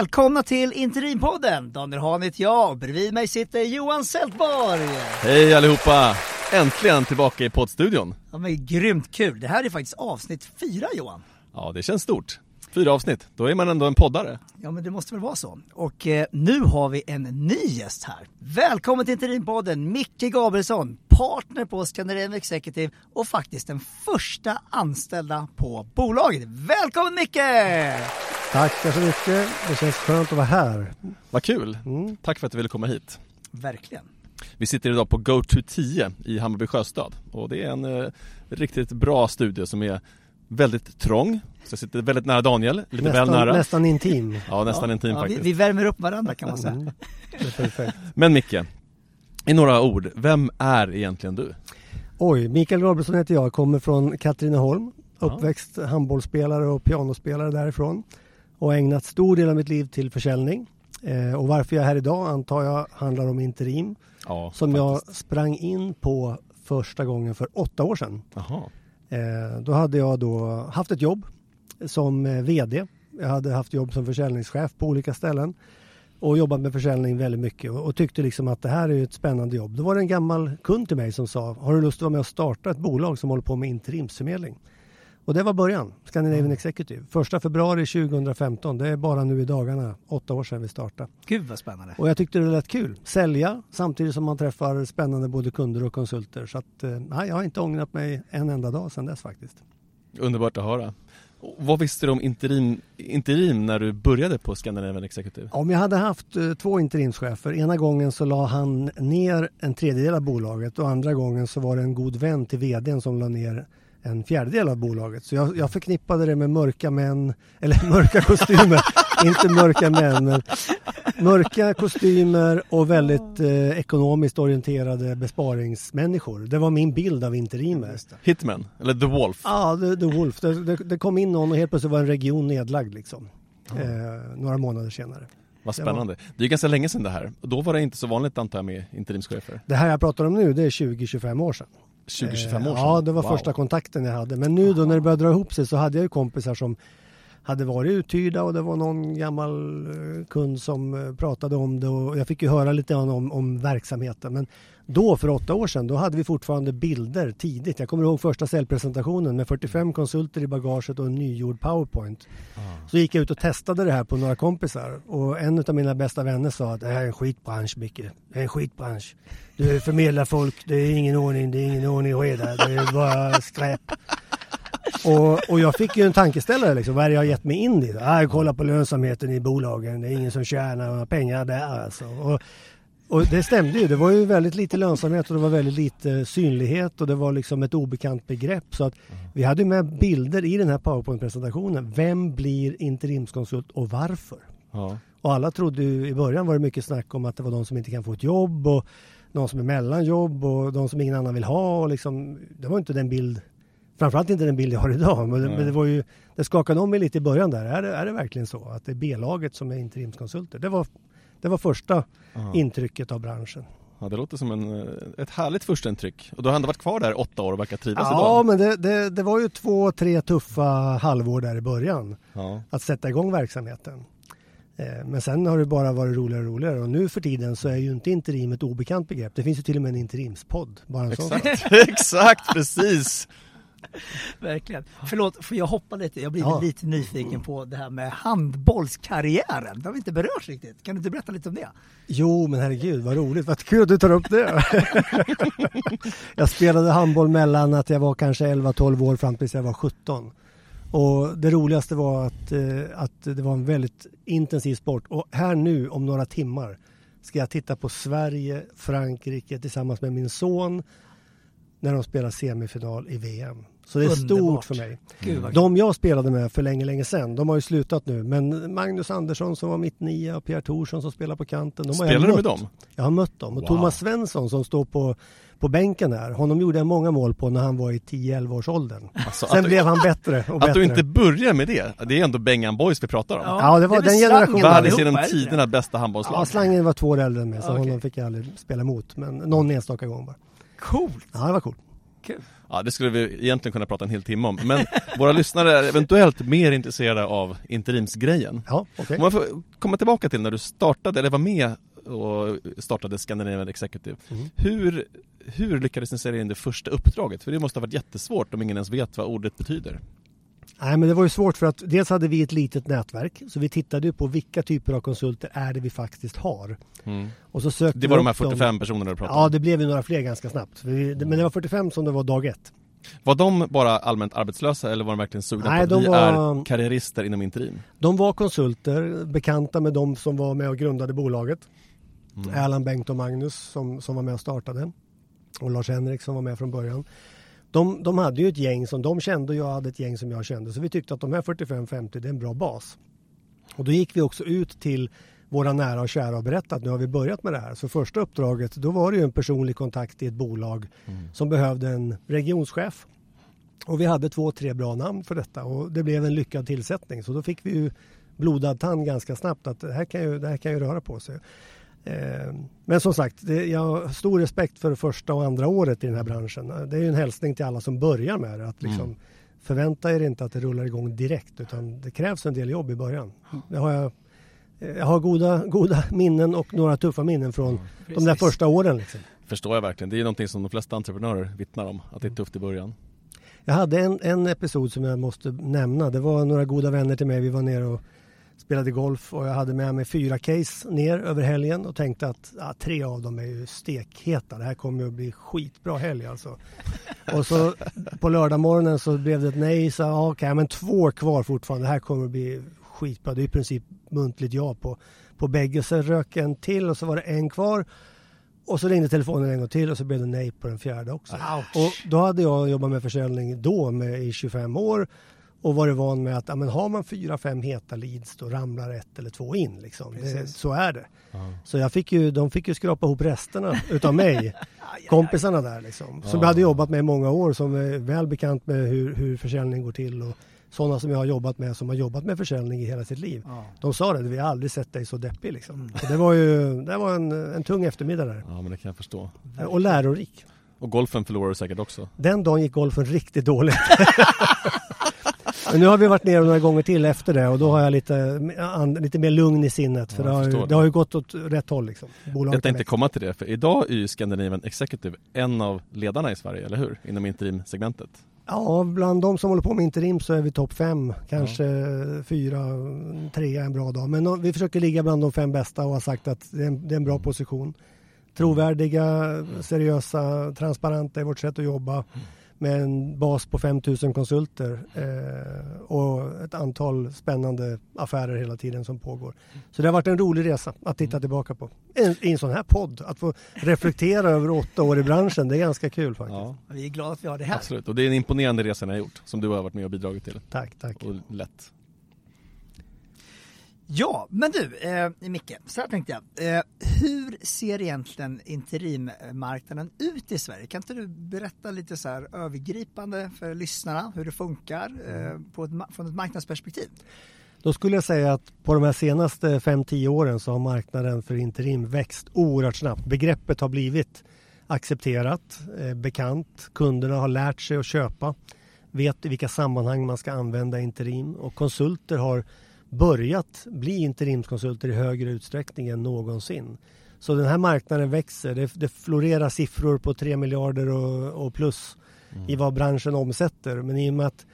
Välkomna till Interimpodden! Daniel Hahn heter jag och bredvid mig sitter Johan Sältborg. Hej allihopa! Äntligen tillbaka i poddstudion. Ja men grymt kul! Det här är faktiskt avsnitt fyra Johan. Ja, det känns stort. Fyra avsnitt, då är man ändå en poddare. Ja men det måste väl vara så. Och eh, nu har vi en ny gäst här. Välkommen till Interimpodden, Micke Gabrielsson, partner på Scandinavian Executive och faktiskt den första anställda på bolaget. Välkommen Micke! Tackar så mycket. Det känns skönt att vara här. Vad kul! Mm. Tack för att du ville komma hit. Verkligen. Vi sitter idag på GoTo 10 i Hammarby Sjöstad och det är en eh, riktigt bra studio som är väldigt trång. Så jag sitter väldigt nära Daniel, lite nästan, väl nära. Nästan intim. Ja, nästan intim ja, vi, faktiskt. vi värmer upp varandra kan man säga. Mm. Perfekt. Men Micke, i några ord, vem är egentligen du? Oj, Mikael Gabrielsson heter jag, kommer från Katrineholm. Ja. Uppväxt handbollsspelare och pianospelare därifrån. Och ägnat stor del av mitt liv till försäljning. Eh, och varför jag är här idag antar jag handlar om interim. Ja, Som faktiskt. jag sprang in på första gången för åtta år sedan. Eh, då hade jag då haft ett jobb som eh, VD. Jag hade haft jobb som försäljningschef på olika ställen och jobbat med försäljning väldigt mycket och, och tyckte liksom att det här är ett spännande jobb. Då var det en gammal kund till mig som sa, har du lust att vara med och starta ett bolag som håller på med interimsförmedling? Och det var början, Scandinavian Executive. Första februari 2015, det är bara nu i dagarna, åtta år sedan vi startade. Gud vad spännande. Och jag tyckte det lät kul. Sälja samtidigt som man träffar spännande både kunder och konsulter. Så att, eh, nej, jag har inte ångrat mig en enda dag sedan dess faktiskt. Underbart att höra. Vad visste du om interim, interim när du började på Scandinavian Executive? Om jag hade haft eh, två interimschefer, ena gången så la han ner en tredjedel av bolaget och andra gången så var det en god vän till vdn som la ner en fjärdedel av bolaget. Så jag, jag förknippade det med mörka män, eller mörka kostymer, inte mörka män, men mörka kostymer och väldigt eh, ekonomiskt orienterade besparingsmänniskor. Det var min bild av interimer. Hitman, eller The Wolf? Ja, The, The Wolf. Det, det, det kom in någon och helt plötsligt var en region nedlagd liksom. Eh, några månader senare. Vad spännande. Det är ju ganska länge sedan det här. Och då var det inte så vanligt antar jag med interimschefer. Det här jag pratar om nu, det är 20-25 år sedan. 20-25 år Eh, sedan? Ja, det var Wow. första kontakten jag hade. Men nu då när det började dra ihop sig så hade jag ju kompisar som hade varit uthyrda och det var någon gammal eh, kund som eh, pratade om det och jag fick ju höra lite om, om verksamheten. Men då för åtta år sedan, då hade vi fortfarande bilder tidigt. Jag kommer ihåg första säljpresentationen med 45 konsulter i bagaget och en nygjord powerpoint. Så gick jag ut och testade det här på några kompisar och en av mina bästa vänner sa att det här är en skitbransch Micke. Det är en skitbransch. Du förmedlar folk, det är ingen ordning, det är ingen ordning och reda, det är bara skräp. Och, och jag fick ju en tankeställare liksom, vad är det jag har gett mig in i? Ah, kolla på lönsamheten i bolagen, det är ingen som tjänar några pengar där alltså. Och, och det stämde ju, det var ju väldigt lite lönsamhet och det var väldigt lite synlighet och det var liksom ett obekant begrepp. Så att vi hade med bilder i den här powerpoint-presentationen. Vem blir interimskonsult och varför? Ja. Och alla trodde ju, i början var det mycket snack om att det var de som inte kan få ett jobb och de som är mellan jobb och de som ingen annan vill ha. Och liksom, det var inte den bild, framförallt inte den bild jag har idag. Men, men det var ju, det skakade om mig lite i början där. Är det, är det verkligen så att det är B-laget som är interimskonsulter? Det var, det var första Ja. intrycket av branschen. ja, det låter som en, eh, ett härligt första intryck. Och du har ändå varit kvar där åtta år och verkar trivas Ja, idag. men det, det, det var ju två, tre tuffa halvår där i början. Ja. att sätta igång verksamheten. Eh, Men sen har det bara varit roligare och roligare och nu för tiden så är ju inte interim ett obekant begrepp. Det finns ju till och med en interimspodd. Bara en. Exakt, exakt, precis. Verkligen. Förlåt, för jag hoppar lite. Jag blir Ja. lite nyfiken på det här med handbollskarriären. Det har vi inte berört riktigt. Kan du inte berätta lite om det? Jo, men herregud vad roligt. Vad kul att du tar upp det. jag spelade handboll mellan att jag var kanske 11-12 år fram tills jag var 17. Och det roligaste var att, eh, att det var en väldigt intensiv sport. Och här nu om några timmar ska jag titta på Sverige, Frankrike tillsammans med min son när de spelar semifinal i VM. Så det är Underbart. stort för mig. Gud De jag spelade med för länge, länge sedan, de har ju slutat nu. Men Magnus Andersson som var mitt nia och Pierre Thorsson som spelar på kanten. De har jag Spelar du med dem? Jag har mött dem. Och Wow. Thomas Svensson som står på, på bänken här, honom gjorde jag många mål på när han var i 10-11 års åldern. Alltså, Sen att, du, blev han bättre och att bättre. du inte börjar med det, det är ändå Bengan Boys vi pratar om. Ja, det var är väl den generationen. Världens genom det tiderna bästa Ja, handbollslag. slangen var två år äldre än mig, så Okej. honom fick jag aldrig spela emot. Men någon enstaka gång bara. Coolt! Ja, det var coolt. Kul. Ja, det skulle vi egentligen kunna prata en hel timme om. Men våra lyssnare är eventuellt mer intresserade av interimsgrejen. Ja, okej. Om man får komma tillbaka till när du startade, eller var med och startade Scandinavian Executive. Mm. Hur, hur lyckades ni sälja in det första uppdraget? För det måste ha varit jättesvårt om ingen ens vet vad ordet betyder. Nej, men det var ju svårt för att dels hade vi ett litet nätverk så vi tittade ju på vilka typer av konsulter är det vi faktiskt har. Och så sökte Det var de här upp dem. 45 personerna du pratade om. Ja, det blev ju några fler ganska snabbt. Men det var 45 som det var dag ett. Var de bara allmänt arbetslösa eller var de verkligen sugna Nej, på att vi var- är karriärister inom interim? De var konsulter, bekanta med de som var med och grundade bolaget. Mm. Erland, Bengt och Magnus som, som var med och startade. Och Lars Henrik som var med från början. De, de hade ju ett gäng som de kände och jag hade ett gäng som jag kände. Så vi tyckte att de här 45-50 det är en bra bas. Och då gick vi också ut till våra nära och kära och berättade att nu har vi börjat med det här. Så första uppdraget då var det ju en personlig kontakt i ett bolag som behövde en regionschef. Och vi hade två, tre bra namn för detta och det blev en lyckad tillsättning. Så då fick vi ju blodad tand ganska snabbt att det här kan ju, det här kan ju röra på sig. Eh, Men som sagt, jag har stor respekt för första och andra året i den här branschen. Det är ju en hälsning till alla som börjar med det. Att liksom Förvänta er inte att det rullar igång direkt utan det krävs en del jobb i början. Det har jag, jag har goda, goda minnen och några tuffa minnen från de där första åren. Liksom. Förstår jag verkligen. Det är någonting som de flesta entreprenörer vittnar om, att det är tufft i början. Jag hade en, en episod som jag måste nämna. Det var några goda vänner till mig. Vi var nere och spelade golf och jag hade med mig fyra case ner över helgen och tänkte att ja, tre av dem är ju stekheta. Det här kommer att bli skitbra helg alltså. Och så på lördag morgonen så blev det ett nej. Så ja, okej, men två kvar fortfarande. Det här kommer att bli skitbra. Det är i princip muntligt ja på, på bägge. Så rök en till och så var det en kvar. Och så ringde telefonen en gång till och så blev det nej på den fjärde också. Och då hade jag jobbat med försäljning då med, i 25 år och varit van med att ja, men har man fyra, fem heta leads då ramlar ett eller två in. Liksom. Det, så är det. Så jag fick ju, de fick ju skrapa ihop resterna utav mig, kompisarna där liksom. Som Ja. jag hade jobbat med i många år, som är väl bekant med hur, hur försäljning går till och sådana som jag har jobbat med som har jobbat med försäljning i hela sitt liv. Ja. De sa det, vi har aldrig sett dig så deppig liksom. Så det var ju det var en, en tung eftermiddag där. Ja, men det kan jag förstå. Och lärorik. Och golfen förlorar du säkert också. Den dagen gick golfen riktigt dåligt. Men nu har vi varit nere några gånger till efter det och då har jag lite, lite mer lugn i sinnet. För Ja, det, har ju, det har ju gått åt rätt håll. Liksom. Bolaget Jag tänkte komma till det, för idag är ju Scandinavian Executive en av ledarna i Sverige, eller hur? Inom interimsegmentet. Ja, bland de som håller på med interim så är vi topp fem. Kanske fyra, trea en bra dag. Men vi försöker ligga bland de fem bästa och har sagt att det är en, det är en bra position. Trovärdiga, seriösa, transparenta i vårt sätt att jobba. Med en bas på 5000 konsulter eh, och ett antal spännande affärer hela tiden som pågår. Så det har varit en rolig resa att titta tillbaka på. En- I en sån här podd, att få reflektera över åtta år i branschen, det är ganska kul faktiskt. Ja, Vi är glada att vi har det här. absolut. Och det är en imponerande resa ni har gjort, som du har varit med och bidragit till. Tack, tack. Och lätt. Ja, men du eh, Micke, så här tänkte jag. Eh, hur ser egentligen interimmarknaden ut i Sverige? Kan inte du berätta lite så här övergripande för lyssnarna hur det funkar eh, på ett, från ett marknadsperspektiv? Då skulle jag säga att på de här senaste 5-10 åren så har marknaden för interim växt oerhört snabbt. Begreppet har blivit accepterat, eh, bekant. Kunderna har lärt sig att köpa, vet i vilka sammanhang man ska använda interim och konsulter har börjat bli interimskonsulter i högre utsträckning än någonsin. Så den här marknaden växer. Det, det florerar siffror på 3 miljarder och, och plus i vad branschen omsätter. Men i och med att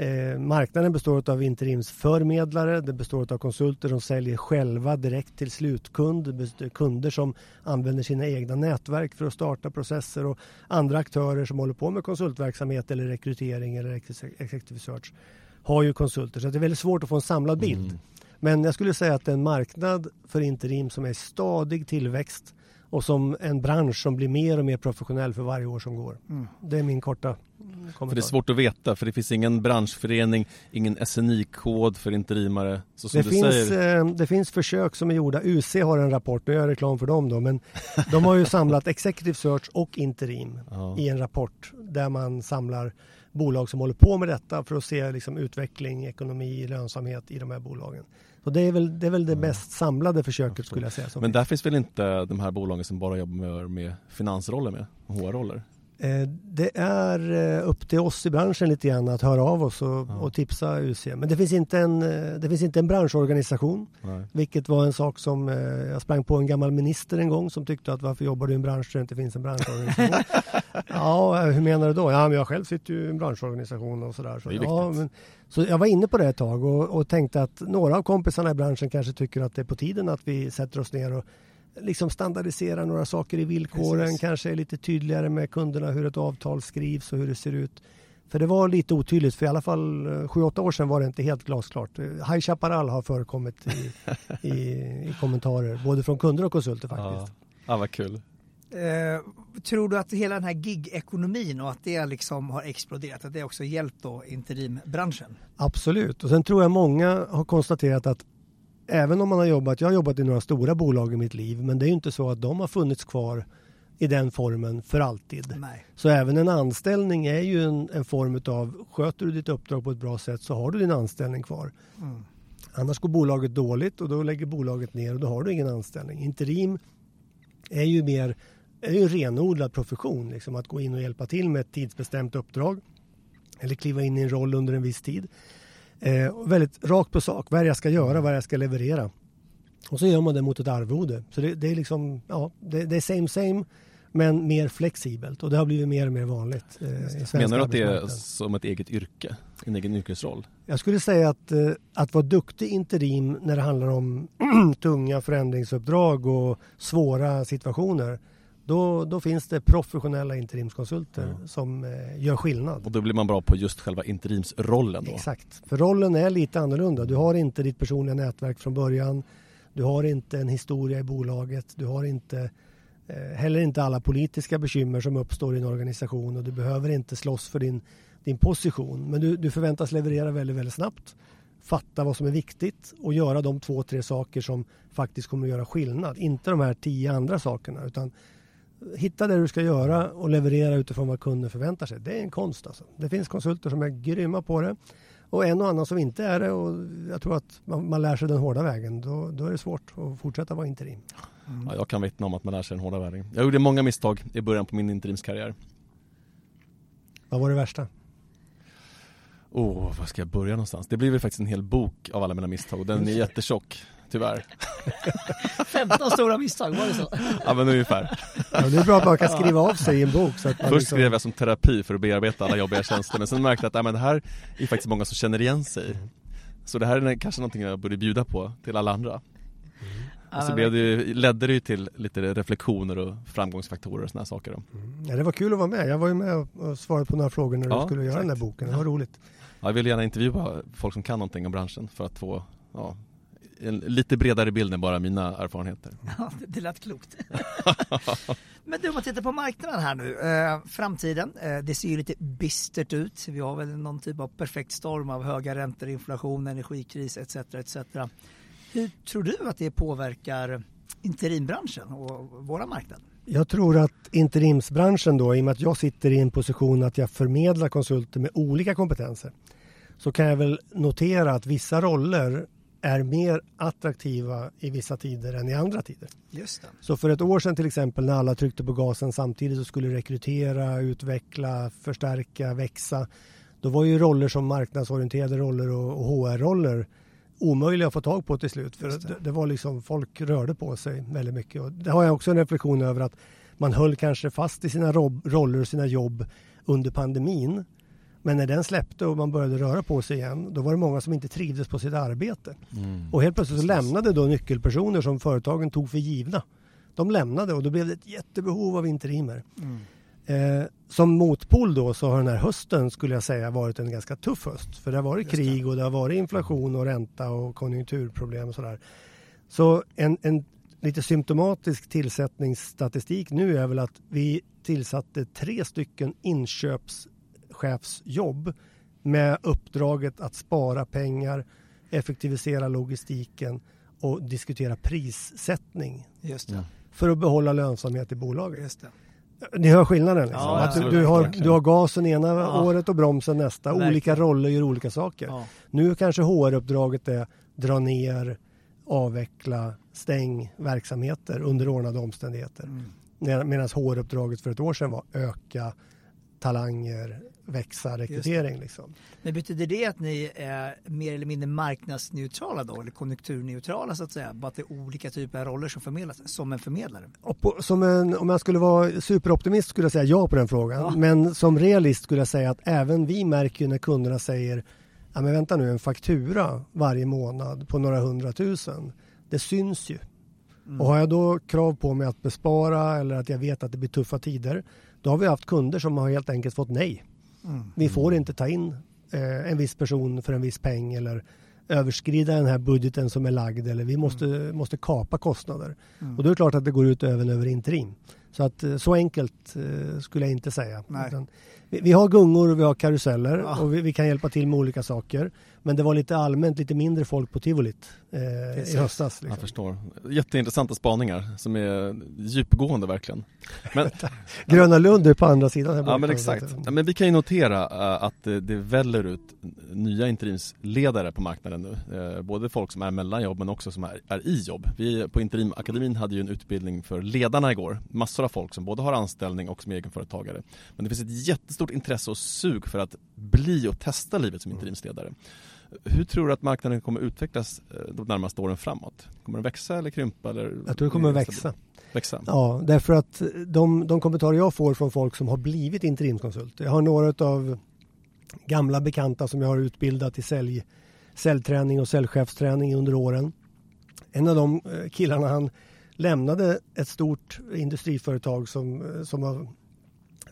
Eh, marknaden består av interimsförmedlare, det består av konsulter som säljer själva direkt till slutkund, kunder som använder sina egna nätverk för att starta processer och andra aktörer som håller på med konsultverksamhet eller rekrytering eller ex- executive search har ju konsulter. Så det är väldigt svårt att få en samlad bild. Mm. Men jag skulle säga att det är en marknad för interim som är stadig tillväxt och som en bransch som blir mer och mer professionell för varje år som går. Mm. Det är min korta För kommentar. det är svårt att veta, för det finns ingen branschförening, ingen SNI-kod för interimare. Så som Det du finns, säger, eh, det finns försök som är gjorda. UC har en rapport, nu gör jag reklam för dem då, men de har ju samlat Executive Search och Interim ja. i en rapport där man samlar bolag som håller på med detta för att se liksom, utveckling, ekonomi, lönsamhet i de här bolagen. Så det är väl det, är väl det Ja. mest samlade försöket skulle jag säga. Men där finns väl inte de här bolagen som bara jobbar med, med finansroller med, HR-roller? Eh, det är eh, upp till oss i branschen lite grann att höra av oss och, Ja. och tipsa UC. Men det finns inte en, eh, det finns inte en branschorganisation, Nej. vilket var en sak som jag sprang på en gammal minister en gång som tyckte att varför jobbar du i en bransch där det inte finns en branschorganisation? ja, hur menar du då? Ja, men jag själv sitter ju i en branschorganisation och sådär. Så, Det är ja, viktigt. men, så jag var inne på det ett tag och, och tänkte att några av kompisarna i branschen kanske tycker att det är på tiden att vi sätter oss ner och liksom standardiserar några saker i villkoren, Precis. kanske är lite tydligare med kunderna hur ett avtal skrivs och hur det ser ut. För det var lite otydligt, för i alla fall eh, sju åtta år sedan var det inte helt glasklart. Eh, High Chaparral har förekommit i, i, i kommentarer, både från kunder och konsulter Ja. faktiskt. ja, vad kul. Eh, tror du att hela den här gig-ekonomin och att det liksom har exploderat, att det också hjälpt då interimbranschen? Absolut, och sen tror jag många har konstaterat att även om man har jobbat, jag har jobbat i några stora bolag i mitt liv, men det är ju inte så att de har funnits kvar i den formen för alltid. Nej. Så även en anställning är ju en, en form av, sköter du ditt uppdrag på ett bra sätt så har du din anställning kvar. Mm. Annars går bolaget dåligt och då lägger bolaget ner och då har du ingen anställning. Interim är ju mer är ju en renodlad profession, liksom att gå in och hjälpa till med ett tidsbestämt uppdrag eller kliva in i en roll under en viss tid. Eh, och väldigt rakt på sak, vad är det jag ska göra, vad är det jag ska leverera. Och så gör man det mot ett arvode. Så det, det är liksom, ja, det, det är same same men mer flexibelt och det har blivit mer och mer vanligt. Eh, Menar du att det är som ett eget yrke? En egen yrkesroll? Jag skulle säga att, eh, att vara duktig interim när det handlar om tunga förändringsuppdrag och svåra situationer. Då, då finns det professionella interimskonsulter Ja. som eh, gör skillnad. Och då blir man bra på just själva interimsrollen då? Exakt, för rollen är lite annorlunda. Du har inte ditt personliga nätverk från början. Du har inte en historia i bolaget. Du har inte eh, heller inte alla politiska bekymmer som uppstår i en organisation och du behöver inte slåss för din, din position. Men du, du förväntas leverera väldigt, väldigt snabbt. Fatta vad som är viktigt och göra de två, tre saker som faktiskt kommer att göra skillnad. Inte de här tio andra sakerna utan hitta det du ska göra och leverera utifrån vad kunden förväntar sig. Det är en konst alltså. Det finns konsulter som är grymma på det och en och annan som inte är det och jag tror att man, man lär sig den hårda vägen. Då, då är det svårt att fortsätta vara interim. Ja, jag kan vittna om att man lär sig den hårda vägen. Jag gjorde många misstag i början på min interimskarriär. Vad var det värsta? Åh, var ska jag börja någonstans? Det blir väl faktiskt en hel bok av alla mina misstag och den är jättetjock, tyvärr. 15 stora misstag, var det så? Ja men ungefär. Ja, det är bra att man kan skriva av sig i en bok. Så att man Först liksom- skrev jag som terapi för att bearbeta alla jobbiga känslor men sen märkte jag att nej, men det här är faktiskt många som känner igen sig. Så det här är kanske någonting jag borde bjuda på till alla andra. Och så blev det, ju- ledde det ju till lite reflektioner och framgångsfaktorer och sådana saker. då. Ja, det var kul att vara med. Jag var ju med och- svarade på några frågor när Ja, du skulle göra den där exakt. boken. Det var roligt. Ja, jag vill gärna intervjua folk som kan någonting om branschen för att få ja, en lite bredare bild än bara mina erfarenheter. Ja, det- det lät klokt. Men du, om man tittar på marknaden här nu, eh, framtiden, eh, det ser ju lite bistert ut. Vi har väl någon typ av perfekt storm av höga räntor, inflation, energikris etc. etc. Hur tror du att det påverkar interimbranschen och våra marknad? Jag tror att interimsbranschen då, i och med att jag sitter i en position att jag förmedlar konsulter med olika kompetenser, så kan jag väl notera att vissa roller är mer attraktiva i vissa tider än i andra tider. Just det. Så för ett år sedan till exempel när alla tryckte på gasen samtidigt och skulle rekrytera, utveckla, förstärka, växa. Då var ju roller som marknadsorienterade roller och, HR-roller omöjliga att få tag på till slut. För det. det. Var liksom, folk rörde på sig väldigt mycket. Och det har jag också en reflektion över att man höll kanske fast i sina roller och sina jobb under pandemin. Men när den släppte och man började röra på sig igen, då var det många som inte trivdes på sitt arbete. Och helt plötsligt så lämnade då nyckelpersoner som företagen tog för givna. De lämnade och då blev det ett jättebehov av interimer. Mm. Eh, som motpol då så har den här hösten skulle jag säga varit en ganska tuff höst. För det har varit Just det. krig och det har varit inflation och ränta och konjunkturproblem och sådär. Så en, en lite symptomatisk tillsättningsstatistik nu är väl att vi tillsatte tre stycken inköpschefsjobb med uppdraget att spara pengar, effektivisera logistiken och diskutera prissättning Just det. Ja. för att behålla lönsamhet i bolaget. Just det. Ni hör skillnaden? Liksom. Ja, att du, du, har, du har gasen ena Ja. året och bromsen nästa. Verkligen. Olika roller gör olika saker. Ja. Nu kanske HR-uppdraget är dra ner, avveckla, stäng verksamheter under ordnade omständigheter. Mm. Medan HR-uppdraget för ett år sedan var öka talanger, växa, rekrytering. Liksom. Men betyder det att ni är mer eller mindre marknadsneutrala då, eller konjunkturneutrala så att säga? Bara att det är olika typer av roller som förmedlas, som en förmedlare? På, som en, om jag skulle vara superoptimist skulle jag säga ja på den frågan. Ja. Men som realist skulle jag säga att även vi märker när kunderna säger ja men vänta nu, en faktura varje månad på några hundratusen. Det syns ju. Mm. Och har jag då krav på mig att bespara eller att jag vet att det blir tuffa tider, då har vi haft kunder som har helt enkelt fått nej. Mm. Vi får inte ta in eh, en viss person för en viss peng eller överskrida den här budgeten som är lagd eller vi måste, mm. måste kapa kostnader. Mm. Och då är det klart att det går ut även över interim. Så att eh, så enkelt eh, skulle jag inte säga. Vi, vi, har gungor och vi har karuseller ja. och vi, vi, kan hjälpa till med olika saker. Men det var lite allmänt lite mindre folk på tivolit eh, i höstas. Liksom. Jag förstår. Jätteintressanta spaningar som är djupgående verkligen. Men, Gröna Lund är på andra sidan. Här ja men exakt. Ja, men vi kan ju notera uh, att det, det väller ut nya interimsledare på marknaden nu. Uh, både folk som är mellan jobb men också som är, är i jobb. Vi på Interimakademin hade ju en utbildning för ledarna igår. Massor av folk som både har anställning och som är egenföretagare. Men det finns ett jättestort intresse och sug för att bli och testa livet som interimsledare. Hur tror du att marknaden kommer utvecklas eh, de närmaste åren framåt? Kommer den växa eller krympa? Eller jag tror det kommer växa. växa. Ja, därför att de, de kommentarer jag får från folk som har blivit interimskonsulter. Jag har några av gamla bekanta som jag har utbildat i sälj, säljträning och säljchefsträning under åren. En av de eh, killarna han lämnade ett stort industriföretag som, eh, som har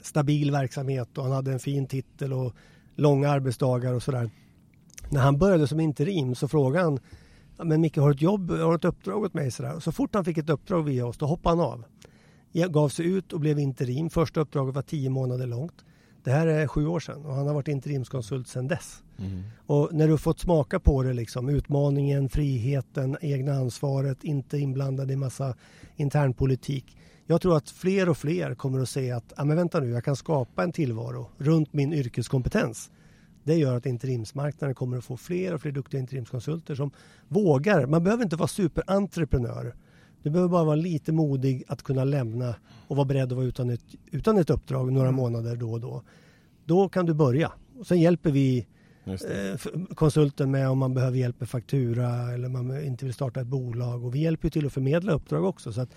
stabil verksamhet och han hade en fin titel och långa arbetsdagar och sådär. När han började som interim så frågade han men Micke, har du ett jobb, har du ett uppdrag åt mig? Sådär. Så fort han fick ett uppdrag via oss, då hoppade han av. Gav sig ut och blev interim. Första uppdraget var tio månader långt. Det här är sju år sedan och han har varit interimskonsult sedan dess. Mm. Och när du fått smaka på det, liksom, utmaningen, friheten, egna ansvaret, inte inblandad i massa internpolitik. Jag tror att fler och fler kommer att se att, ah, men vänta nu, jag kan skapa en tillvaro runt min yrkeskompetens. Det gör att interimsmarknaden kommer att få fler och fler duktiga interimskonsulter som vågar. Man behöver inte vara superentreprenör. Du behöver bara vara lite modig att kunna lämna och vara beredd att vara utan ett, utan ett uppdrag några månader då och då. Då kan du börja. Och sen hjälper vi eh, konsulten med om man behöver hjälp med faktura eller man inte vill starta ett bolag. Och vi hjälper till att förmedla uppdrag också. Så att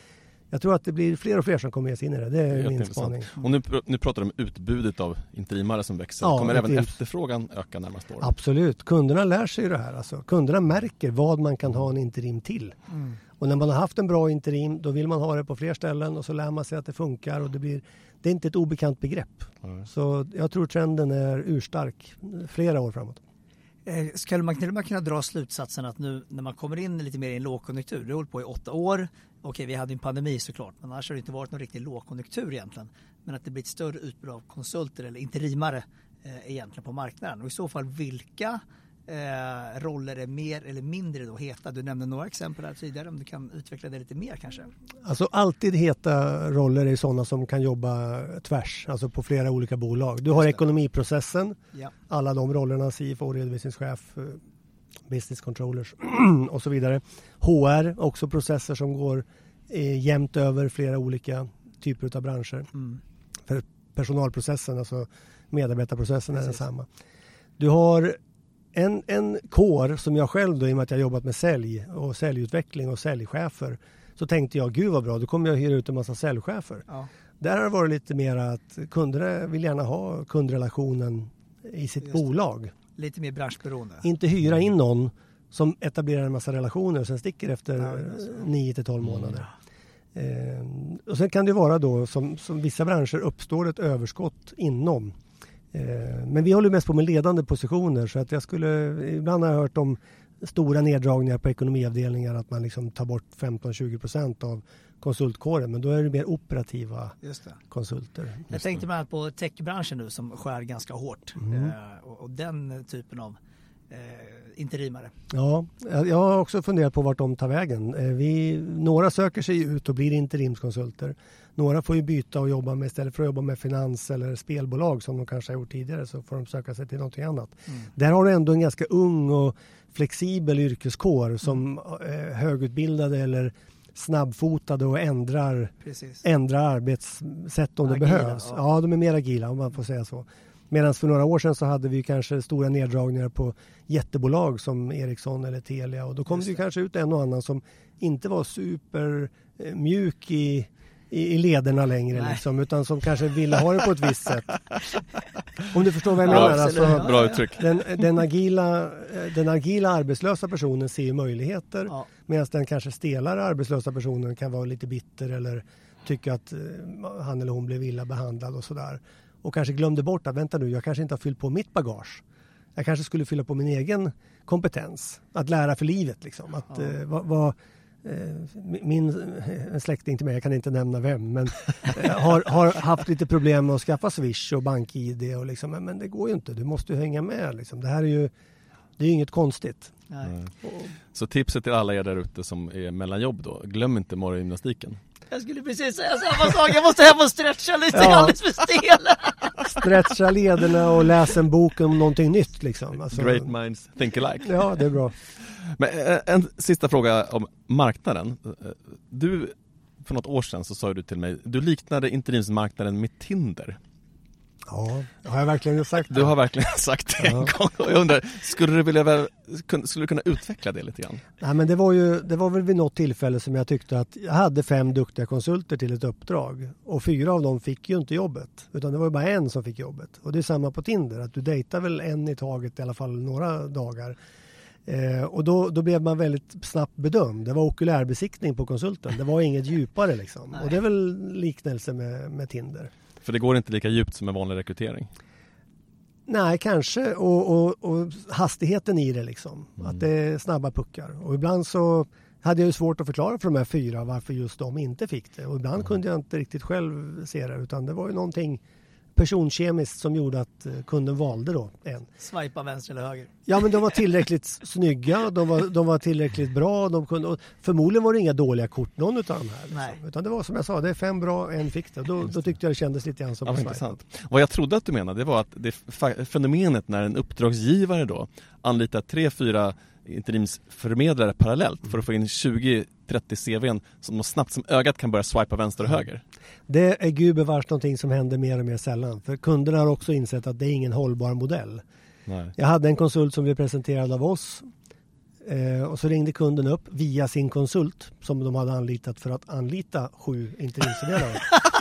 jag tror att det blir fler och fler som kommer ge sig in i det. Det är min spaning. Och nu, nu pratar du om utbudet av interimare som växer. Ja, kommer även efterfrågan öka närmaste åren? Absolut. Kunderna lär sig det här. Alltså, kunderna märker vad man kan ha en interim till. Mm. Och när man har haft en bra interim då vill man ha det på fler ställen och så lär man sig att det funkar och det blir det är inte ett obekant begrepp. Mm. Så jag tror trenden är urstark flera år framåt. Eh, skulle man, skulle man kunna dra slutsatsen att nu när man kommer in lite mer i en lågkonjunktur, det har hållit på i åtta år, okej vi hade en pandemi såklart, men annars har det inte varit någon riktig lågkonjunktur egentligen. Men att det blir ett större utbud av konsulter eller interimare eh, egentligen på marknaden och i så fall vilka eh, roller är mer eller mindre då heta? Du nämnde några exempel här tidigare, om du kan utveckla det lite mer kanske? Alltså alltid heta roller är sådana som kan jobba tvärs, alltså på flera olika bolag. Du har ekonomiprocessen, ja. alla de rollerna, CFO, redovisningschef, eh, business controllers och så vidare. HR, också processer som går eh, jämnt över flera olika typer av branscher. Mm. För personalprocessen, alltså medarbetarprocessen Precis. är densamma. Du har en, en kår som jag själv då, i och med att jag jobbat med sälj och säljutveckling och säljchefer, så tänkte jag, gud vad bra, då kommer jag hyra ut en massa säljchefer. Ja. Där har det varit lite mer att kunderna vill gärna ha kundrelationen i sitt Just bolag. Lite mer branschberoende. Inte hyra in någon som etablerar en massa relationer och sen sticker efter ja, 9 till 12 månader. Mm. Eh, och sen kan det vara då som, som vissa branscher uppstår ett överskott inom Eh, men vi håller mest på med ledande positioner så att jag skulle, ibland har jag hört om stora neddragningar på ekonomiavdelningar att man liksom tar bort 15-20 procent av konsultkåren men då är det mer operativa det. konsulter. Just jag tänkte bland annat på techbranschen nu som skär ganska hårt mm. eh, och, och, den typen av eh, interimare. Ja, jag har också funderat på vart de tar vägen. Eh, vi, några söker sig ut och blir interimskonsulter. Några får ju byta och jobba med, istället för att jobba med finans eller spelbolag som de kanske har gjort tidigare så får de söka sig till någonting annat. Mm. Där har du ändå en ganska ung och flexibel yrkeskår som mm. högutbildade eller snabbfotade och ändrar, Precis. ändrar arbetssätt om det Agila, behövs. ja. Ja. de är mer agila om man får säga så. Medan för några år sedan så hade vi kanske stora neddragningar på jättebolag som Ericsson eller Telia och då kom Just det ju det. kanske ut en och annan som inte var super eh, mjuk i, i, i lederna längre liksom, utan som kanske ville ha det på ett visst sätt. Om du förstår vad jag Ja, menar. Alltså, Bra uttryck. den, den, agila, den agila arbetslösa personen ser ju möjligheter Ja. medan den kanske stelare arbetslösa personen kan vara lite bitter eller tycka att eh, han eller hon blev illa behandlad och sådär. Och kanske glömde bort att vänta nu, jag kanske inte har fyllt på mitt bagage. Jag kanske skulle fylla på min egen kompetens. Att lära för livet liksom. Att, Ja. eh, vad, vad, min eh, en släkting till mig, jag kan inte nämna vem, men eh, har, har haft lite problem med att skaffa Swish och BankID och liksom, men, men det går ju inte, du måste ju hänga med liksom. Det här är ju, det är ju inget konstigt. Nej. Mm. Så tipset till alla er där ute som är mellan jobb då, glöm inte morgongymnastiken. Jag skulle precis säga samma sak, jag måste hem och stretcha lite, jag är Ja. alldeles för stel. Stretcha lederna och läs en bok om någonting nytt liksom. Alltså, Great minds think alike. Ja, det är bra. Men eh, en sista fråga om marknaden. Eh, Du, för något år sedan så sa du till mig, du liknade interimsmarknaden med Tinder. Ja, har jag verkligen sagt Du har verkligen sagt det en Ja. gång och jag undrar, skulle du vilja skulle du kunna utveckla det lite grann? Nej, men det var ju det var väl vid något tillfälle som jag tyckte att jag hade fem duktiga konsulter till ett uppdrag och fyra av dem fick ju inte jobbet utan det var ju bara en som fick jobbet. Och det är samma på Tinder att du dejtar väl en i taget i alla fall några dagar. Eh, och då, då blev man väldigt snabbt bedömd. Det var okulärbesiktning på konsulten. Det var inget djupare liksom. Och det är väl liknelse med, med Tinder. För det går inte lika djupt som en vanlig rekrytering. Nej, kanske. Och, och, och hastigheten i det liksom. Mm. Att det är snabba puckar. Och ibland så hade jag ju svårt att förklara för de här fyra varför just de inte fick det. Och ibland Mm. kunde jag inte riktigt själv se det. Utan det var ju någonting personkemiskt som gjorde att eh, kunden valde då en. Swipa vänster eller höger. Ja men de var tillräckligt snygga, de var, de var tillräckligt bra. De kunde, och förmodligen var det inga dåliga kort någon av de här. Nej. Liksom. Utan det var som jag sa, det är fem bra, en fick det. Då, då tyckte jag det kändes lite grann som Ja, intressant. Vad jag trodde att du menade det var att det fenomenet när en uppdragsgivare då anlitar tre, fyra interimsförmedlare parallellt för att få in 20-30 CVn som de snabbt som ögat kan börja swipa vänster och höger. Det är gubevars någonting som händer mer och mer sällan. För kunderna har också insett att det är ingen hållbar modell. Nej. Jag hade en konsult som blev presenterad av oss. Eh, och så ringde kunden upp via sin konsult som de hade anlitat för att anlita sju interimsförmedlare.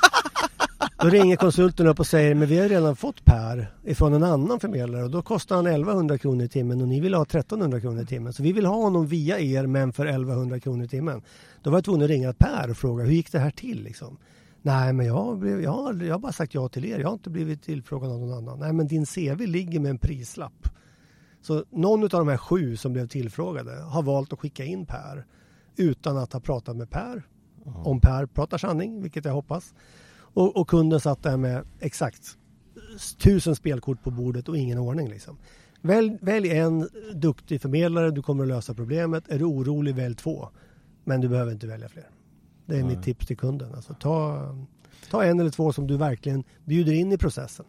Då ringer konsulten upp och säger men vi har redan fått Per ifrån en annan förmedlare och då kostar han 1100 kronor i timmen och ni vill ha 1300 kronor i timmen. Så vi vill ha honom via er men för 1100 kronor i timmen. Då var jag tvungen att ringa Per och fråga hur gick det här till liksom? Nej men jag, blev, jag, har, jag har bara sagt ja till er, jag har inte blivit tillfrågad av någon annan. Nej men din CV ligger med en prislapp. Så någon av de här sju som blev tillfrågade har valt att skicka in Per utan att ha pratat med Per. Om Per pratar sanning, vilket jag hoppas. Och, och kunden satt där med exakt tusen spelkort på bordet och ingen ordning. Liksom. Välj, välj en duktig förmedlare, du kommer att lösa problemet. Är du orolig, välj två. Men du behöver inte välja fler. Det är Nej. mitt tips till kunden. Alltså, ta, ta en eller två som du verkligen bjuder in i processen.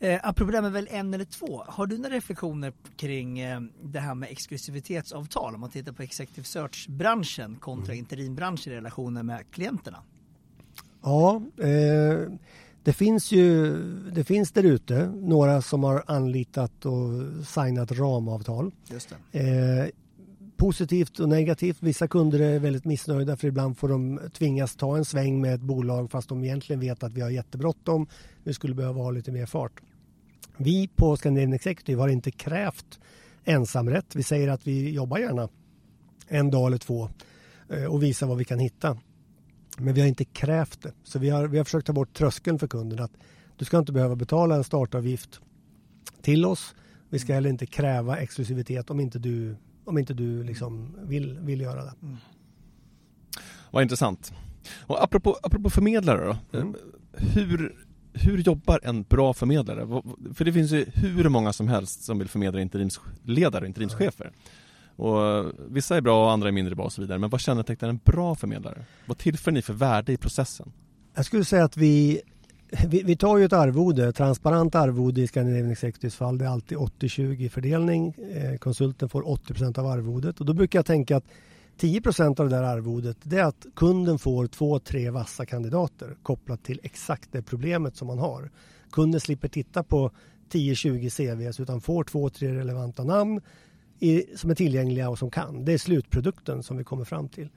Eh, apropå det här med väl en eller två, har du några reflektioner kring eh, det här med exklusivitetsavtal om man tittar på executive search-branschen kontra interimbranschen i relationen med klienterna? Ja, eh, det finns ju det finns där ute några som har anlitat och signat ramavtal. Just det. Eh, positivt och negativt. Vissa kunder är väldigt missnöjda för ibland får de tvingas ta en sväng med ett bolag fast de egentligen vet att vi har jättebråttom. Vi skulle behöva ha lite mer fart. Vi på Scandinavian Executive har inte krävt ensamrätt. Vi säger att vi jobbar gärna en dag eller två eh, och visar vad vi kan hitta. Men vi har inte krävt det. Så vi har, vi har försökt ta bort tröskeln för kunden. att Du ska inte behöva betala en startavgift till oss. Vi ska heller inte kräva exklusivitet om inte du, om inte du liksom vill, vill göra det. Vad intressant. Och apropå, apropå förmedlare då. Mm. Hur, hur jobbar en bra förmedlare? För det finns ju hur många som helst som vill förmedla interimsledare och interimschefer. Och eh, vissa är bra och andra är mindre bra och så vidare. Men vad kännetecknar en bra förmedlare? Vad tillför ni för värde i processen? Jag skulle säga att vi, vi, vi tar ju ett arvode, transparent arvode i Scandinavian Executives fall. Det är alltid 80-20 fördelning. Eh, konsulten får 80% av arvodet och då brukar jag tänka att 10% av det där arvodet det är att kunden får två, tre vassa kandidater kopplat till exakt det problemet som man har. Kunden slipper titta på 10-20 CVs utan får två, tre relevanta namn i, som är tillgängliga och som kan. Det är slutprodukten som vi kommer fram till.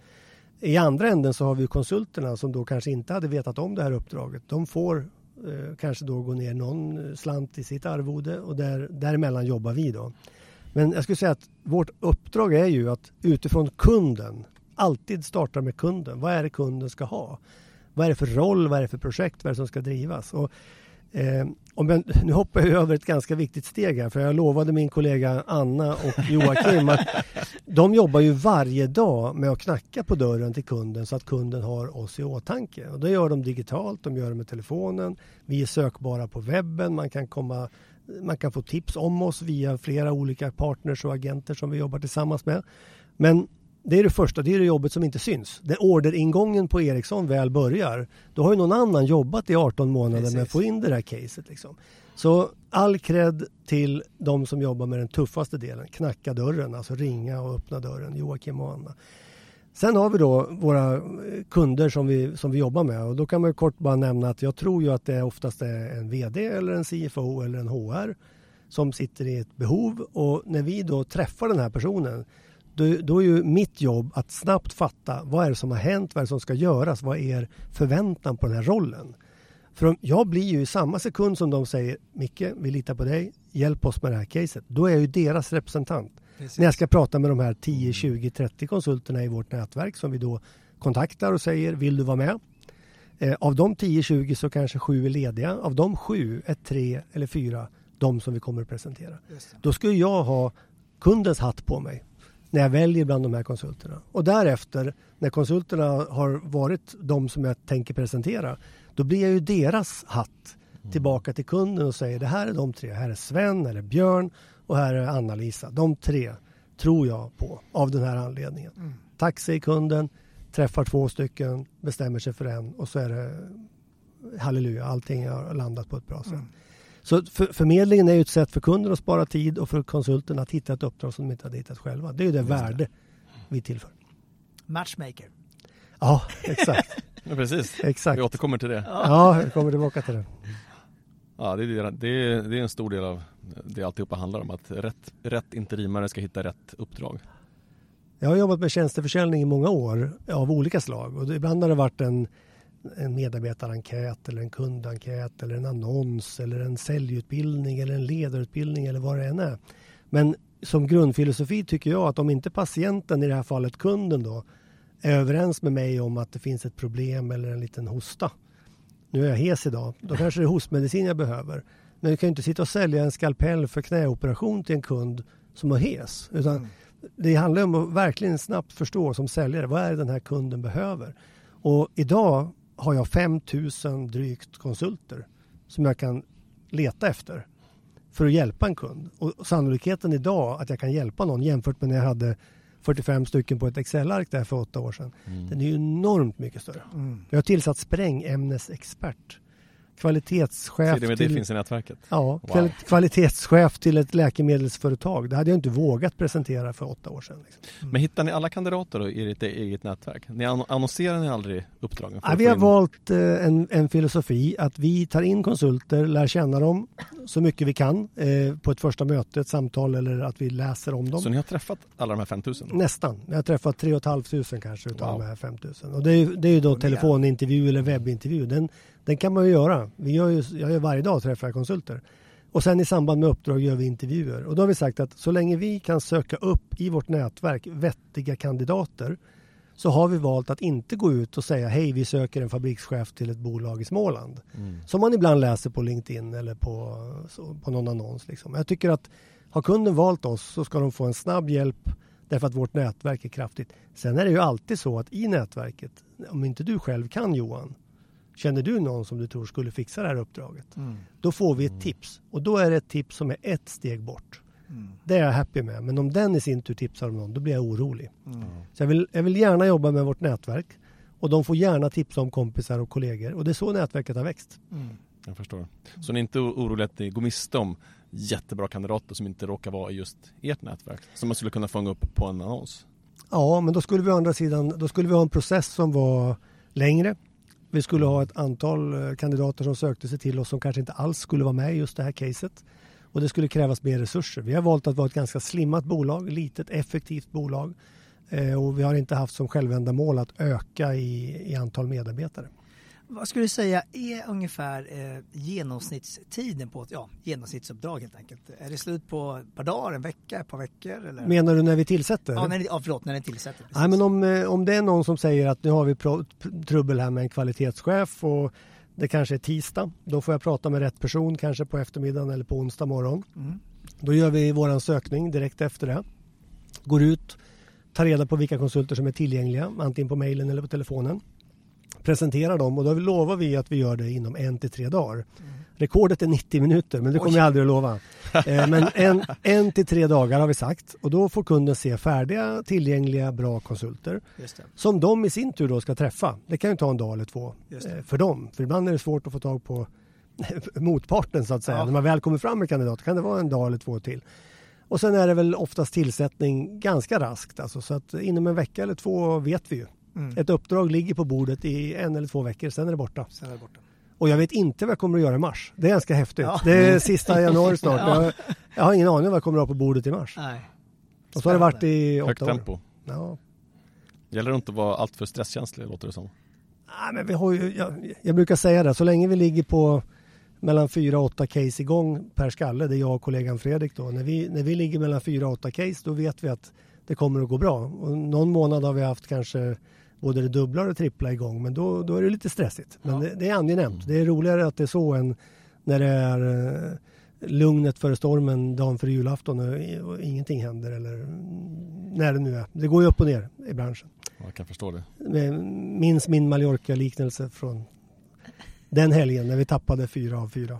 I andra änden så har vi konsulterna som då kanske inte hade vetat om det här uppdraget. De får eh, kanske då gå ner någon slant i sitt arvode och där, däremellan jobbar vi då. Men jag skulle säga att vårt uppdrag är ju att utifrån kunden alltid starta med kunden. Vad är det kunden ska ha? Vad är det för roll? Vad är det för projekt? Vad är det som ska drivas? Och Eh, om jag, nu hoppar jag över ett ganska viktigt steg här för jag lovade min kollega Anna och Joakim att de jobbar ju varje dag med att knacka på dörren till kunden så att kunden har oss i åtanke. Och det gör de digitalt, de gör det med telefonen, vi är sökbara på webben, man kan, komma, man kan få tips om oss via flera olika partners och agenter som vi jobbar tillsammans med. Men det är det första, det är det jobbet som inte syns. När orderingången på Ericsson väl börjar, då har ju någon annan jobbat i 18 månader Precis. med att få in det här caset. Liksom. Så all cred till de som jobbar med den tuffaste delen, knacka dörren, alltså ringa och öppna dörren, Joakim och Anna. Sen har vi då våra kunder som vi, som vi jobbar med och då kan man kort bara nämna att jag tror ju att det oftast är en VD eller en CFO eller en HR som sitter i ett behov och när vi då träffar den här personen då, då, är ju mitt jobb att snabbt fatta vad är det som har hänt, vad är det som ska göras, vad är er förväntan på den här rollen? För jag blir ju i samma sekund som de säger Micke, vi litar på dig, hjälp oss med det här caset. Då är jag ju deras representant. Precis. När jag ska prata med de här 10, 20, 30 konsulterna i vårt nätverk som vi då kontaktar och säger vill du vara med? Eh, av de 10-20 så kanske sju är lediga. Av de sju är tre eller fyra de som vi kommer att presentera. Då skulle jag ha kundens hatt på mig när jag väljer bland de här konsulterna. Och därefter, när konsulterna har varit de som jag tänker presentera, då blir jag ju deras hatt mm. tillbaka till kunden och säger det här är de tre. Här är Sven, här är Björn och här är Anna-Lisa. De tre tror jag på av den här anledningen. Mm. Tack säger kunden, träffar två stycken, bestämmer sig för en och så är det halleluja, allting har landat på ett bra sätt. Mm. Så för, förmedlingen är ju ett sätt för kunden att spara tid och för konsulten att hitta ett uppdrag som de inte hade hittat själva. Det är ju det värde vi tillför. Matchmaker. Ja, exakt. ja, precis. Exakt. Vi återkommer till det. Ja, vi kommer tillbaka till det. Ja, det är, det, är, det är en stor del av det alltihopa handlar om. Att rätt, rätt interimare ska hitta rätt uppdrag. Jag har jobbat med tjänsteförsäljning i många år av olika slag och ibland har det varit en en medarbetarenkät eller en kundenkät eller en annons eller en säljutbildning eller en ledarutbildning eller vad det än är. Men som grundfilosofi tycker jag att om inte patienten, i det här fallet kunden då, är överens med mig om att det finns ett problem eller en liten hosta. Nu är jag hes idag, då kanske det är hostmedicin jag behöver. Men du kan ju inte sitta och sälja en skalpell för knäoperation till en kund som är hes. Utan mm. Det handlar om att verkligen snabbt förstå som säljare, vad är det den här kunden behöver? Och idag har jag 5000 drygt konsulter som jag kan leta efter för att hjälpa en kund. Och sannolikheten idag att jag kan hjälpa någon jämfört med när jag hade 45 stycken på ett Excel-ark där för åtta år sedan. Mm. Den är ju enormt mycket större. Mm. Jag har tillsatt sprängämnesexpert kvalitetschef. till, det finns i nätverket? Ja, wow. kvalitetschef till ett läkemedelsföretag. Det hade jag inte vågat presentera för åtta år sedan. Liksom. Mm. Men hittar ni alla kandidater i ert eget nätverk? Ni annonserar ni aldrig uppdragen? Ja, vi har in... valt eh, en, en, filosofi att vi tar in konsulter, lär känna dem så mycket vi kan eh, på ett första möte, ett samtal eller att vi läser om dem. Så ni har träffat alla de här 5000? Nästan. Jag har träffat 3 500 kanske utav wow. de här 5000. Och det är, det är ju då telefonintervju eller webbintervju. Den, den kan man ju göra. Vi gör ju, jag gör varje dag träffar jag konsulter. Och sen i samband med uppdrag gör vi intervjuer. Och då har vi sagt att så länge vi kan söka upp i vårt nätverk vettiga kandidater så har vi valt att inte gå ut och säga hej vi söker en fabrikschef till ett bolag i Småland. Mm. Som man ibland läser på LinkedIn eller på, på någon annons. Liksom. Jag tycker att har kunden valt oss så ska de få en snabb hjälp därför att vårt nätverk är kraftigt. Sen är det ju alltid så att i nätverket, om inte du själv kan Johan, Känner du någon som du tror skulle fixa det här uppdraget? Mm. Då får vi ett mm. tips och då är det ett tips som är ett steg bort. Mm. Det är jag happy med. Men om den i sin tur tipsar om någon, då blir jag orolig. Mm. Så jag vill, jag vill gärna jobba med vårt nätverk och de får gärna tipsa om kompisar och kollegor och det är så nätverket har växt. Mm. Jag förstår. Så ni är inte oroliga att ni går miste om jättebra kandidater som inte råkar vara i just ert nätverk som man skulle kunna fånga upp på en annons? Ja, men då skulle vi å andra sidan då skulle vi ha en process som var längre. Vi skulle ha ett antal eh, kandidater som sökte sig till oss som kanske inte alls skulle vara med i just det här caset. Och det skulle krävas mer resurser. Vi har valt att vara ett ganska slimmat bolag, litet effektivt bolag. Eh, och vi har inte haft som självändamål att öka i, i antal medarbetare. Vad skulle du säga är ungefär eh, genomsnittstiden på ett ja, genomsnittsuppdrag helt enkelt? Är det slut på ett par dagar, en vecka, ett par veckor? Eller? Menar du när vi tillsätter? Ja, när, ja förlåt, när ni tillsätter. Precis. Nej, men om, eh, om det är någon som säger att nu har vi trubbel här med en kvalitetschef och det kanske är tisdag. Då får jag prata med rätt person kanske på eftermiddagen eller på onsdag morgon. Mm. Då gör vi vår sökning direkt efter det. Går ut, tar reda på vilka konsulter som är tillgängliga, antingen på mejlen eller på telefonen presenterar dem och då lovar vi att vi gör det inom en till tre dagar. Mm. Rekordet är 90 minuter men det kommer Oj. jag aldrig att lova. Eh, men en, en till tre dagar har vi sagt och då får kunden se färdiga, tillgängliga, bra konsulter som de i sin tur då ska träffa. Det kan ju ta en dag eller två eh, för dem. För ibland är det svårt att få tag på motparten så att säga. Ja. När man väl kommer fram med kandidat kan det vara en dag eller två till. Och sen är det väl oftast tillsättning ganska raskt. Alltså, så att inom en vecka eller två vet vi ju. Mm. Ett uppdrag ligger på bordet i en eller två veckor, sen är det borta. Sen är det borta. Och jag vet inte vad jag kommer att göra i mars. Det är ganska häftigt. Ja. Det är sista januari snart. ja. jag, jag, har ingen aning vad jag kommer att ha på bordet i mars. Nej. Och så har det varit i åtta Högt år. tempo. Ja. Gäller det inte att vara alltför stresskänslig, låter det som. Nej, men vi har ju, jag, jag brukar säga det, så länge vi ligger på mellan fyra och åtta case igång per skalle, det är jag och kollegan Fredrik då. När vi, när vi ligger mellan fyra och åtta case, då vet vi att det kommer att gå bra. Och någon månad har vi haft kanske både det dubbla och det trippla igång. Men då, då är det lite stressigt. Men ja. det, det, är angenämt. Det är roligare att det är så än när det är uh, lugnet före stormen dagen före julafton och, och, ingenting händer. Eller när det nu är. Det går ju upp och ner i branschen. Jag kan förstå det. Minns min Mallorca-liknelse från den helgen när vi tappade fyra av fyra.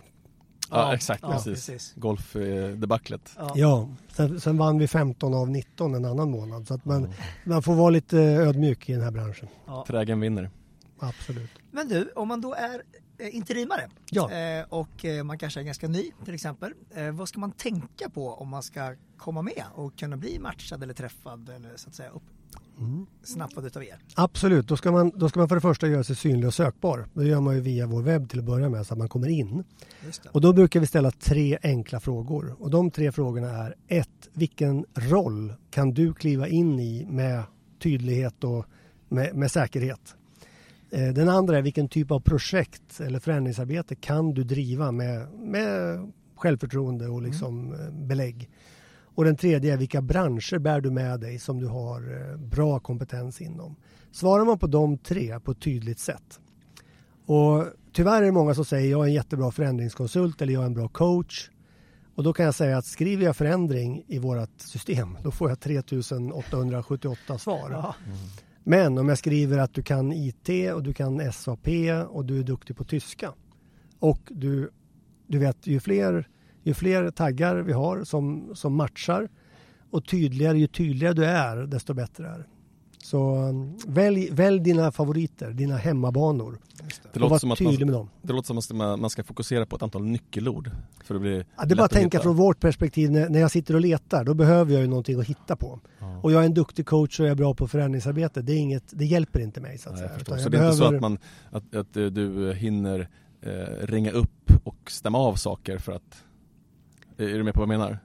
Ja, exakt, ja, precis. precis. Golfdebaclet. Ja, ja. Sen, sen, vann vi 15 av 19 en annan månad. Så att man, mm. man får vara lite ödmjuk i den här branschen. Ja. Trägen vinner. Absolut. Men du, om man då är eh, interimare ja. Eh, och eh, man kanske är ganska ny till exempel. Vad ska man tänka på om man ska komma med och kunna bli matchad eller träffad eller så att säga upp, mm. snappad utav er? Absolut, då ska, man, då ska man för det första göra sig synlig och sökbar. Det gör man ju via vår webb till att börja med så att man kommer in. Och då brukar vi ställa tre enkla frågor. Och de tre frågorna är ett, vilken roll kan du kliva in i med tydlighet och med, med säkerhet? Eh, den andra är vilken typ av projekt eller förändringsarbete kan du driva med, med självförtroende och liksom mm. belägg. Och den tredje är vilka branscher bär du med dig som du har eh, bra kompetens inom. Svarar man på de tre på ett tydligt sätt och tyvärr är det många som säger jag är en jättebra förändringskonsult eller jag är en bra coach. Och då kan jag säga att skriver jag förändring i vårt system då får jag 3878 svar. Ja. Mm. Men om jag skriver att du kan IT och du kan SAP och du är duktig på tyska och du, du vet ju fler ju fler taggar vi har som, som matchar och tydligare, ju tydligare du är, desto bättre är Så um, välj, välj dina favoriter, dina hemmabanor. Det, och var tydlig man, med dem. Det låter som att man ska fokusera på ett antal nyckelord. För att bli ja, det är bara att tänka från vårt perspektiv. När, jag sitter och letar, då behöver jag ju någonting att hitta på. Ja. Och jag är en duktig coach och jag är bra på förändringsarbete. Det, är inget, det hjälper inte mig. Så, att Nej, säga. så det är behöver... inte så att, man, att, att du hinner eh, ringa upp och stämma av saker för att är du med på vad jag menar?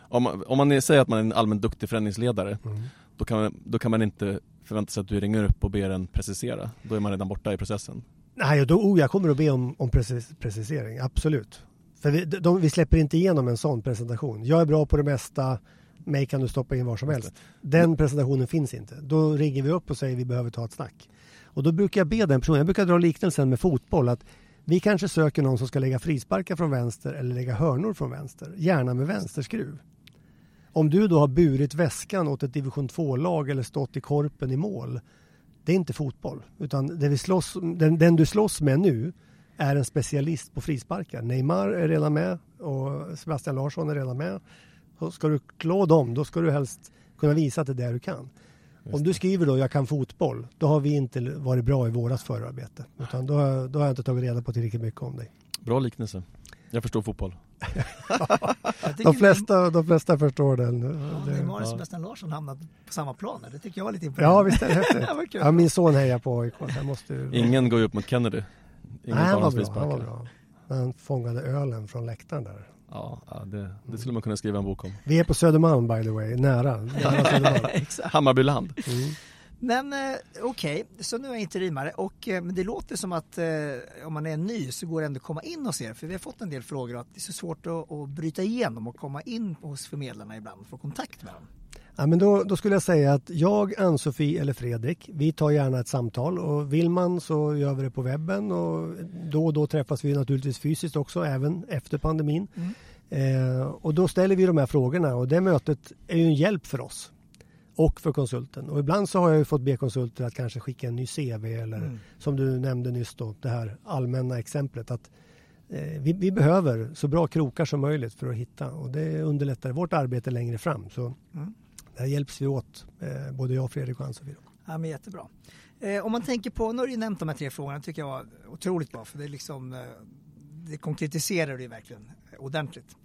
Om man, om man säger att man är en allmänt duktig förändringsledare mm. då, kan man, då kan man inte förvänta sig att du ringer upp och ber en precisera. Då är man redan borta i processen. Nej, då, oh, jag kommer att be om, om precis, precisering, absolut. För vi, de, vi släpper inte igenom en sån presentation. Jag är bra på det mesta, mig kan du stoppa in var som helst. Den presentationen finns inte. Då ringer vi upp och säger vi behöver ta ett snack. Och då brukar jag be den personen, jag brukar dra liknelsen med fotboll, att vi kanske söker någon som ska lägga frisparkar från vänster eller lägga hörnor från vänster, gärna med vänsterskruv. Om du då har burit väskan åt ett division 2-lag eller stått i korpen i mål, det är inte fotboll. Utan det vi slåss, den, den du slåss med nu är en specialist på frisparkar. Neymar är redan med och Sebastian Larsson är redan med. Så ska du klå dem, då ska du helst kunna visa att det är det du kan. Om du skriver då jag kan fotboll, då har vi inte varit bra i vårat förarbete. Utan då, då har jag inte tagit reda på tillräckligt mycket om dig. Bra liknelse. Jag förstår fotboll. de, flesta, de flesta förstår den. Ja, Neymar och Sebastian Larsson hamnat på samma plan. Det tycker jag var lite imponerande. Ja, visst är det häftigt. ja, min son hejar på AIK. Måste... Ingen går ju upp mot Kennedy. Ingen Nej, han var, bra, han var bra. Han fångade ölen från läktaren där. Ja, det, det, skulle man kunna skriva en bok om. Vi är på Södermalm by the way, nära. nära Hammarbyland. Mm. Men eh, okej, okay. så nu är jag interimare och eh, det låter som att eh, om man är ny så går det ändå att komma in hos er för vi har fått en del frågor att det är så svårt att, att bryta igenom och komma in hos förmedlarna ibland och få kontakt med dem. Ja, men då, då skulle jag säga att jag, Ann-Sofie eller Fredrik, vi tar gärna ett samtal och vill man så gör vi det på webben och då och då träffas vi naturligtvis fysiskt också även efter pandemin. Mm. Eh, och då ställer vi de här frågorna och det mötet är ju en hjälp för oss och för konsulten. Och ibland så har jag fått be konsulter att kanske skicka en ny CV eller mm. som du nämnde nyss då, det här allmänna exemplet att eh, vi, vi, behöver så bra krokar som möjligt för att hitta och det underlättar vårt arbete längre fram. Så mm. Där hjälps vi åt, eh, både jag, Fredrik och Ann-Sofie. Ja, men jättebra. Eh, om man tänker på, nu har du nämnt de här tre frågorna, tycker jag var otroligt bra för det, liksom, eh, det konkretiserar det verkligen ordentligt.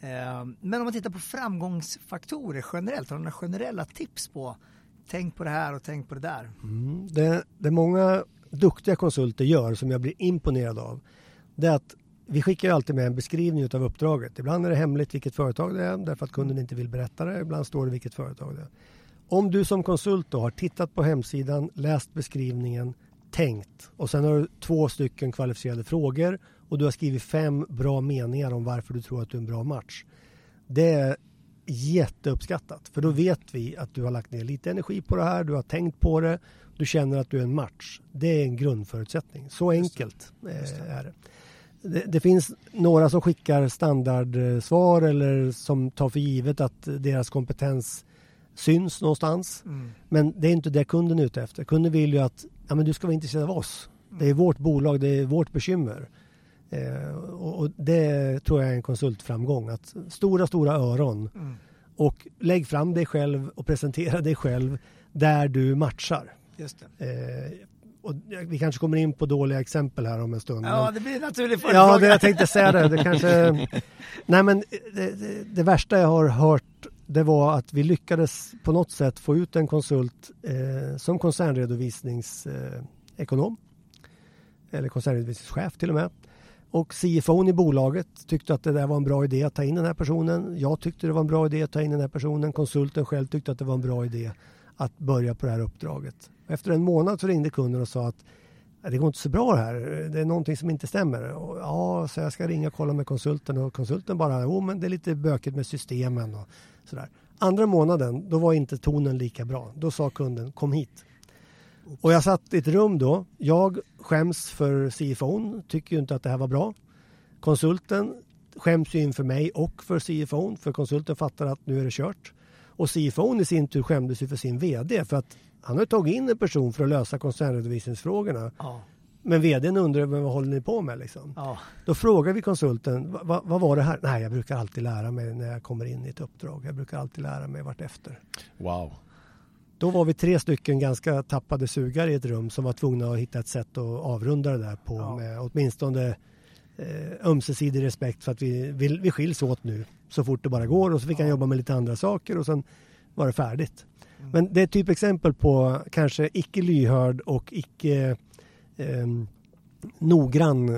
Eh, men om man tittar på framgångsfaktorer generellt, har du några generella tips på tänk på det här och tänk på det där? Mm, det, det många duktiga konsulter gör som jag blir imponerad av det är att vi skickar ju alltid med en beskrivning av uppdraget. Ibland är det hemligt vilket företag det är därför att kunden inte vill berätta det. Ibland står det vilket företag det är. Om du som konsult då har tittat på hemsidan, läst beskrivningen, tänkt och sen har du två stycken kvalificerade frågor och du har skrivit fem bra meningar om varför du tror att du är en bra match. Det är jätteuppskattat för då vet vi att du har lagt ner lite energi på det här, du har tänkt på det, du känner att du är en match. Det är en grundförutsättning. Så enkelt eh, är det. Det. Det finns några som skickar standardsvar eller som tar för givet att deras kompetens syns någonstans. Mm. Men det är inte det kunden är ute efter. Kunden vill ju att ja, men du ska vara intresserad av oss. Det är vårt bolag, det är vårt bekymmer. Eh, och, det tror jag är en konsultframgång. Att stora, stora öron. Mm. Och lägg fram dig själv och presentera dig själv där du matchar. Just eh, och vi kanske kommer in på dåliga exempel här om en stund. Ja, men, det blir naturligt Ja, det jag tänkte säga det. det kanske, nej, men det, det, det, värsta jag har hört det var att vi lyckades på något sätt få ut en konsult eh, som koncernredovisningsekonom. Eh, eller koncernredovisningschef till och med. Och CFO i bolaget tyckte att det där var en bra idé att ta in den här personen. Jag tyckte det var en bra idé att ta in den här personen. Konsulten själv tyckte att det var en bra idé att börja på det här uppdraget. Efter en månad så ringde kunden och sa att det går inte så bra här. Det är någonting som inte stämmer. Och, ja, så jag ska ringa och kolla med konsulten och konsulten bara, jo men det är lite bökigt med systemen och sådär. Andra månaden, då var inte tonen lika bra. Då sa kunden, kom hit. Och jag satt i ett rum då. Jag skäms för CFOn, tycker ju inte att det här var bra. Konsulten skäms ju inför mig och för CFOn, för konsulten fattar att nu är det kört. Och CFOn i sin tur skämdes ju för sin VD för att han har tagit in en person för att lösa koncernredovisningsfrågorna. Ja. Men vdn undrar vad håller ni på med? Liksom. Ja. Då frågar vi konsulten, vad, vad var det här? Nej, jag brukar alltid lära mig när jag kommer in i ett uppdrag. Jag brukar alltid lära mig vartefter. Wow. Då var vi tre stycken ganska tappade sugare i ett rum som var tvungna att hitta ett sätt att avrunda det där på ja. med åtminstone eh, ömsesidig respekt för att vi, vi, vi skiljs åt nu så fort det bara går och så fick ja. han jobba med lite andra saker och sen var det färdigt. Mm. Men det är ett typexempel på kanske icke lyhörd och icke eh, noggrann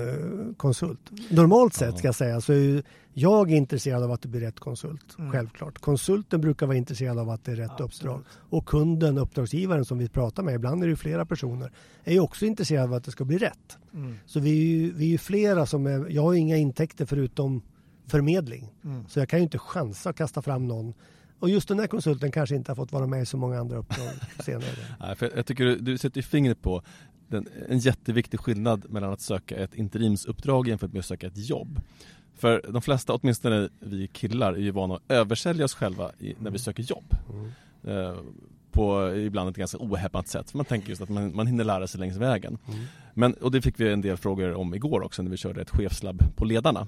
konsult. Normalt sett ska jag säga så är jag intresserad av att det blir rätt konsult. Mm. Självklart. Konsulten brukar vara intresserad av att det är rätt Absolut. uppdrag. Och kunden, uppdragsgivaren som vi pratar med, ibland är det flera personer, är ju också intresserad av att det ska bli rätt. Mm. Så vi är, ju, vi är ju flera som är, jag har inga intäkter förutom förmedling. Mm. Så jag kan ju inte chansa att kasta fram någon och just den här konsulten kanske inte har fått vara med i så många andra uppdrag senare. Nej, för jag tycker du, du sätter fingret på den, en jätteviktig skillnad mellan att söka ett interimsuppdrag jämfört med att söka ett jobb. För de flesta, åtminstone vi killar, är ju vana att översälja oss själva i, när vi mm. söker jobb. Mm. Eh, på ibland ett ganska ohämmat sätt. För man tänker just att man, man hinner lära sig längs vägen. Mm. Men, och det fick vi en del frågor om igår också när vi körde ett chefslabb på ledarna.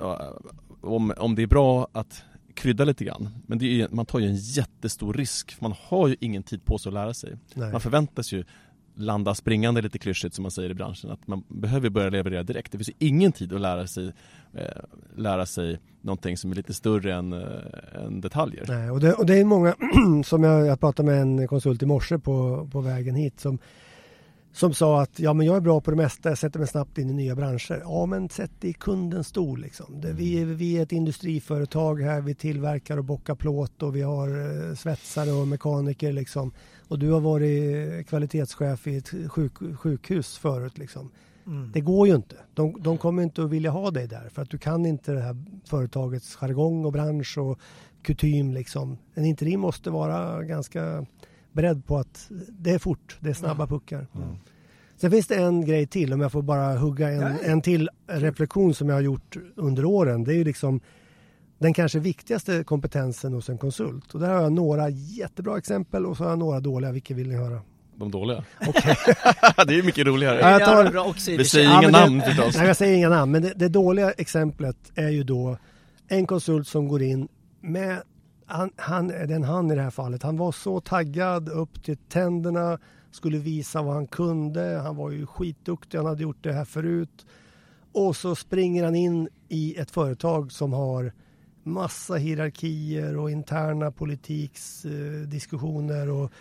Eh, om, om det är bra att krydda lite grann. Men är, man tar ju en jättestor risk, för man har ju ingen tid på sig att lära sig. Nej. Man förväntas ju landa springande lite klyschigt som man säger i branschen. Att man behöver börja leverera direkt. Det finns ju ingen tid att lära sig, eh, lära sig någonting som är lite större än, eh, än detaljer. Nej, och, det, och det är många, som jag, jag pratade med en konsult i morse på, på vägen hit som som sa att ja, men jag är bra på det mesta, jag sätter mig snabbt in i nya branscher. Ja, men sätt dig i kundens stol. Liksom. Det, vi, är, vi är ett industriföretag här, vi tillverkar och bockar plåt och vi har eh, svetsare och mekaniker. Liksom. Och du har varit kvalitetschef i ett sjuk, sjukhus förut. Liksom. Mm. Det går ju inte. De, de kommer inte att vilja ha dig där för att du kan inte det här företagets jargong och bransch och kutym. Liksom. En interim måste vara ganska beredd på att det är fort, det är snabba puckar. Mm. Sen finns det en grej till, om jag får bara hugga en, en till reflektion som jag har gjort under åren. Det är ju liksom den kanske viktigaste kompetensen hos en konsult. Och där har jag några jättebra exempel och så har jag några dåliga. Vilka vill ni höra? De dåliga? Okay. det är mycket roligare. Ja, jag tar... Vi säger ja, inga namn förstås. Nej, jag säger inga namn. Men det, det dåliga exemplet är ju då en konsult som går in med han, han, den han i det här fallet, han var så taggad upp till tänderna, skulle visa vad han kunde. Han var ju skitduktig, han hade gjort det här förut. Och så springer han in i ett företag som har massa hierarkier och interna politiksdiskussioner eh, och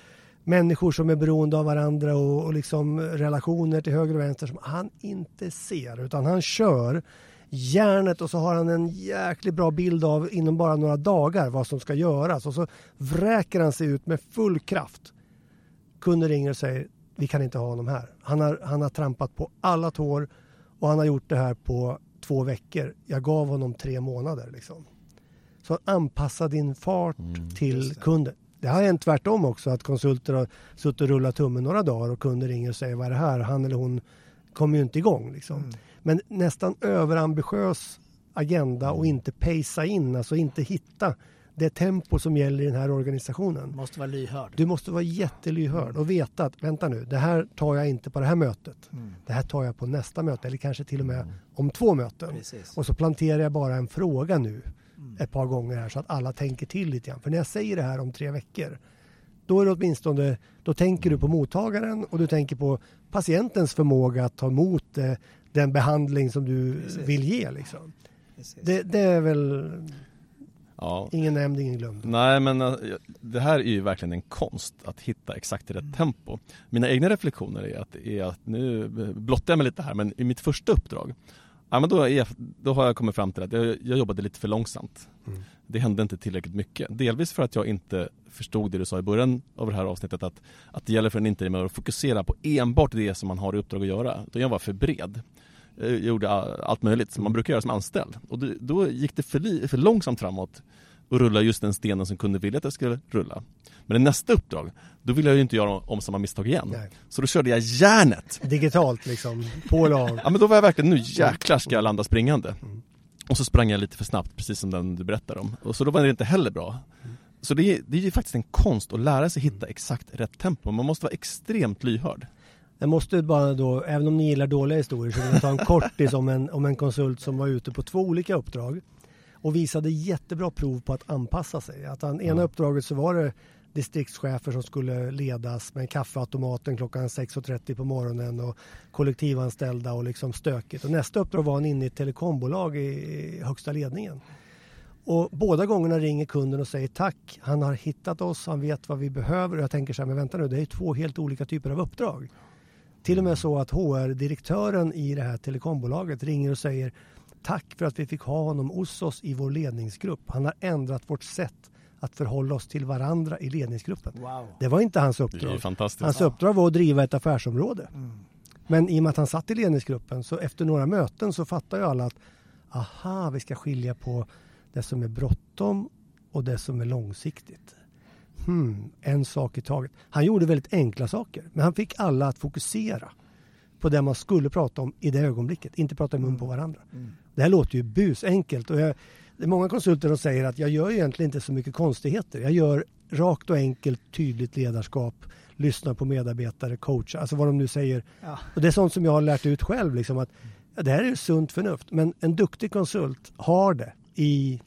människor som är beroende av varandra och, och liksom relationer till höger och vänster som han inte ser utan han kör järnet och så har han en jäkligt bra bild av inom bara några dagar vad som ska göras och så vräker han sig ut med full kraft. Kunden ringer och säger vi kan inte ha honom här. Han har, han har trampat på alla tår och han har gjort det här på två veckor. Jag gav honom tre månader. Liksom. Så anpassa din fart mm, till kunden. Det har hänt tvärtom också att konsulter har suttit och rullat tummen några dagar och kunder ringer och säger vad är det här? Han eller hon kommer ju inte igång. Liksom. Mm. Men nästan överambitiös agenda och inte pacea in, alltså inte hitta det tempo som gäller i den här organisationen. Du måste vara lyhörd. Du måste vara jättelyhörd och veta att vänta nu, det här tar jag inte på det här mötet. Mm. Det här tar jag på nästa möte eller kanske till och med mm. om två möten. Precis. Och så planterar jag bara en fråga nu mm. ett par gånger här så att alla tänker till lite grann. För när jag säger det här om tre veckor då är det åtminstone, då tänker du på mottagaren och du tänker på patientens förmåga att ta emot eh, den behandling som du Precis. vill ge. Liksom. Det, det, är väl ja. ingen nämnd, ingen glömd. Nej, men eh, det här är ju verkligen en konst att hitta exakt rätt mm. tempo. Mina egna reflektioner är att, är att nu blottar jag mig lite här, men i mitt första uppdrag Ja, men då, är, då har jag kommit fram till att jag, jag jobbade lite för långsamt. Mm. Det hände inte tillräckligt mycket. Delvis för att jag inte förstod det du sa i början av det här avsnittet att, att det gäller för en interimare att fokusera på enbart det som man har i uppdrag att göra. Utan jag var för bred. Jag gjorde allt möjligt som man brukar göra som anställd. Och det, då gick det för, li, för långsamt framåt och rulla just den stenen som kunde vilja att jag skulle rulla. Men i nästa uppdrag, då ville jag ju inte göra om samma misstag igen. Nej. Så då körde jag järnet. Digitalt liksom, på av. ja men då var jag verkligen, nu jäklar ska jag landa springande. Mm. Och så sprang jag lite för snabbt, precis som den du berättade om. Och så då var det inte heller bra. Mm. Så det är, det är ju faktiskt en konst att lära sig hitta exakt rätt tempo. Man måste vara extremt lyhörd. Jag måste bara då, även om ni gillar dåliga historier, så vill jag ta en kortis om en, om en konsult som var ute på två olika uppdrag och visade jättebra prov på att anpassa sig. Att han, ena uppdraget så var det distriktschefer som skulle ledas med kaffeautomaten klockan 6.30 på morgonen och kollektivanställda och liksom stökigt. Och nästa uppdrag var han inne i ett telekombolag i högsta ledningen. Och båda gångerna ringer kunden och säger tack, han har hittat oss, han vet vad vi behöver. Och jag tänker så här, men vänta nu, det är två helt olika typer av uppdrag. Till och med så att HR-direktören i det här telekombolaget ringer och säger tack för att vi fick ha honom hos oss i vår ledningsgrupp. Han har ändrat vårt sätt att förhålla oss till varandra i ledningsgruppen. Wow. Det var inte hans uppdrag. Hans uppdrag var att driva ett affärsområde. Mm. Men i och med att han satt i ledningsgruppen så efter några möten så fattar ju alla att aha, vi ska skilja på det som är bråttom och det som är långsiktigt. Hmm, en sak i taget. Han gjorde väldigt enkla saker, men han fick alla att fokusera på det man skulle prata om i det ögonblicket, inte prata i mun på mm. varandra. Mm. Det här låter ju busenkelt och jag, det är många konsulter som säger att jag gör egentligen inte så mycket konstigheter. Jag gör rakt och enkelt tydligt ledarskap, lyssnar på medarbetare, coachar, alltså vad de nu säger. Ja. Och det är sånt som jag har lärt ut själv, liksom att det här är sunt förnuft. Men en duktig konsult har det i,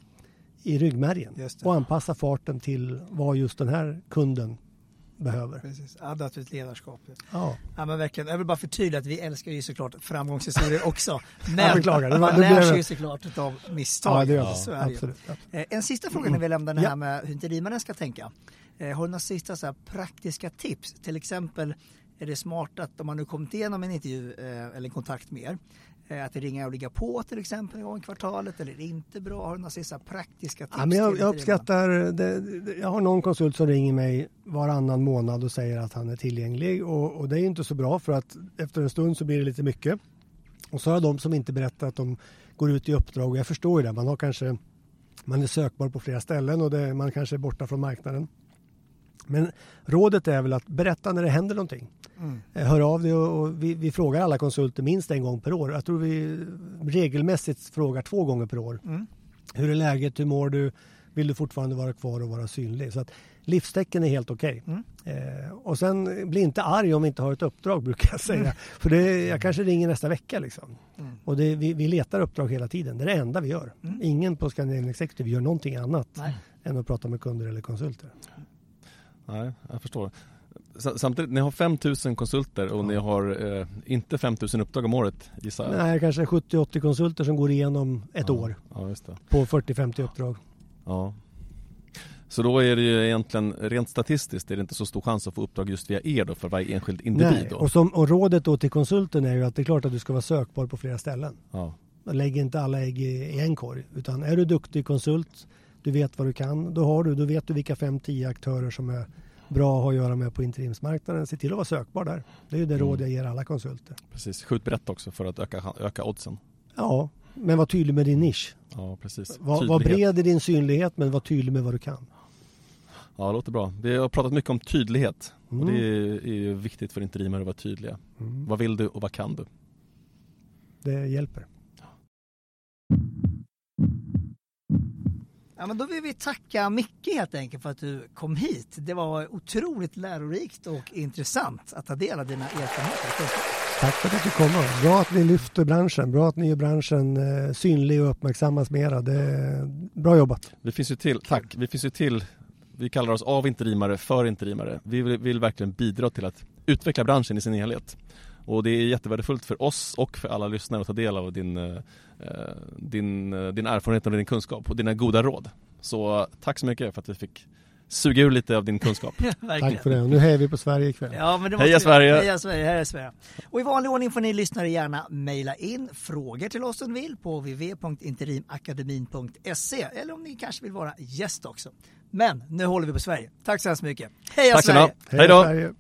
i ryggmärgen och anpassar farten till vad just den här kunden behöver. Precis, adaptivt ledarskap. Ja. Ja men verkligen, jag vill bara förtydliga att vi älskar ju såklart framgångshistorier också. Jag Men beklagar, det var- man lär sig ju såklart av misstag. Ja, det gör. Så det ju. Absolut. Eh, En sista fråga när vi lämnar det här Ja. med hur interimaren ska tänka. Eh, Har du några sista så praktiska tips? Till exempel är det smart att om man nu kommit igenom en intervju eh, eller en kontakt med er, att ringa och ligga på till exempel en gång i kvartalet eller inte bra? Har du några sista praktiska tips? Ja, men jag, jag uppskattar, det, jag har någon konsult som ringer mig varannan månad och säger att han är tillgänglig och, och det är inte så bra för att efter en stund så blir det lite mycket. Och så har jag de som inte berättar att de går ut i uppdrag och jag förstår ju det. Man har kanske, man är sökbar på flera ställen och det, man kanske är borta från marknaden. Men rådet är väl att berätta när det händer någonting. Mm. Eh, Hör av dig och, vi, vi frågar alla konsulter minst en gång per år. Jag tror vi regelmässigt frågar två gånger per år. Mm. Hur är läget? Hur mår du? Vill du fortfarande vara kvar och vara synlig? Så att livstecken är helt okej. Mm. Eh, och sen bli inte arg om vi inte har ett uppdrag brukar jag säga. För det, jag kanske ringer nästa vecka liksom. Mm. Och det, vi, vi letar uppdrag hela tiden. Det är det enda vi gör. Mm. Ingen på Scandinavian Executive gör någonting annat Nej. än att prata med kunder eller konsulter. Nej, jag förstår. Samtidigt, ni har 5000 konsulter och ni har eh, inte 5000 uppdrag om året gissar jag. Nej, kanske 70-80 konsulter som går igenom ett ja. år Ja, på 40-50 uppdrag. Ja. Så då är det ju egentligen rent statistiskt är det inte så stor chans att få uppdrag just via er då för varje enskild individ Nej, då? och, som, och rådet då till konsulten är ju att det är klart att du ska vara sökbar på flera ställen. Ja. Lägg inte alla ägg i, i en korg. Utan är du duktig konsult, du vet vad du kan, då, har du, då vet du vilka 5-10 aktörer som är bra att ha att göra med på interimsmarknaden. Se till att vara sökbar där. Det är ju det Mm. råd jag ger alla konsulter. Precis, skjut brett också för att öka, öka oddsen. Ja, men var tydlig med din nisch. Ja, precis. Var, var bred i din synlighet men var tydlig med vad du kan. Ja, det låter bra. Vi har pratat mycket om tydlighet. Mm. Och det är, är viktigt för interimare att vara tydliga. Mm. Vad vill du och vad kan du? Det hjälper. Ja, men då vill vi tacka Micke helt enkelt för att du kom hit. Det var otroligt lärorikt och intressant att ta del av dina erfarenheter. Tack för att du kom. Bra att ni lyfter branschen. Bra att ni gör branschen eh, synlig och uppmärksammas mera. Det är bra jobbat. Vi finns ju till, tack, vi finns ju till, vi kallar oss av interimare för interimare. Vi vill, vill verkligen bidra till att utveckla branschen i sin helhet. Och det är jättevärdefullt för oss och för alla lyssnare att ta del av din, eh, din, eh, din erfarenhet och din kunskap och dina goda råd. Så tack så mycket för att vi fick suga ur lite av din kunskap. Tack för det. Och nu hejar vi på Sverige ikväll. Ja, men det måste Heja vi- Sverige! Heja Sverige! Heja Sverige! Och i vanlig ordning får ni lyssnare gärna mejla in frågor till oss om ni vill på www.interimakademin.se eller om ni kanske vill vara gäst också. Men nu håller vi på Sverige. Tack så hemskt mycket! Heja Tack Sverige! mycket. Hej då! Sverige.